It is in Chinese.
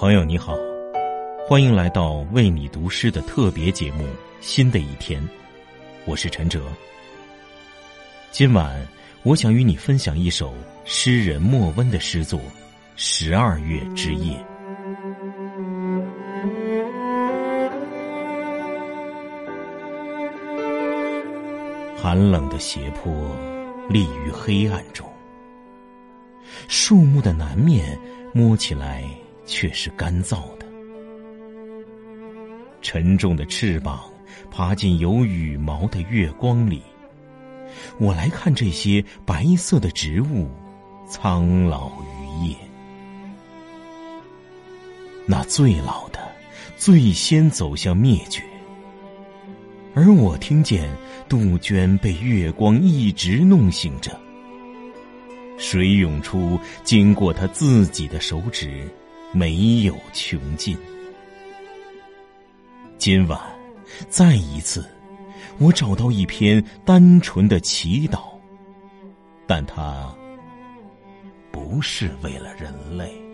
朋友你好，欢迎来到为你读诗的特别节目《新的一天》，我是陈哲。今晚我想与你分享一首诗人莫温的诗作《十二月之夜》。寒冷的斜坡立于黑暗中，树木的南面摸起来却是干燥的。沉重的翅膀爬进有羽毛的月光里，我来看这些白色的植物苍老于夜。那最老的，最先走向灭绝。而我听见杜鹃被月光一直弄醒着，水涌出，经过他自己的手指，没有穷尽。今晚，再一次，我找到一篇单纯的祈祷，但它不是为了人类。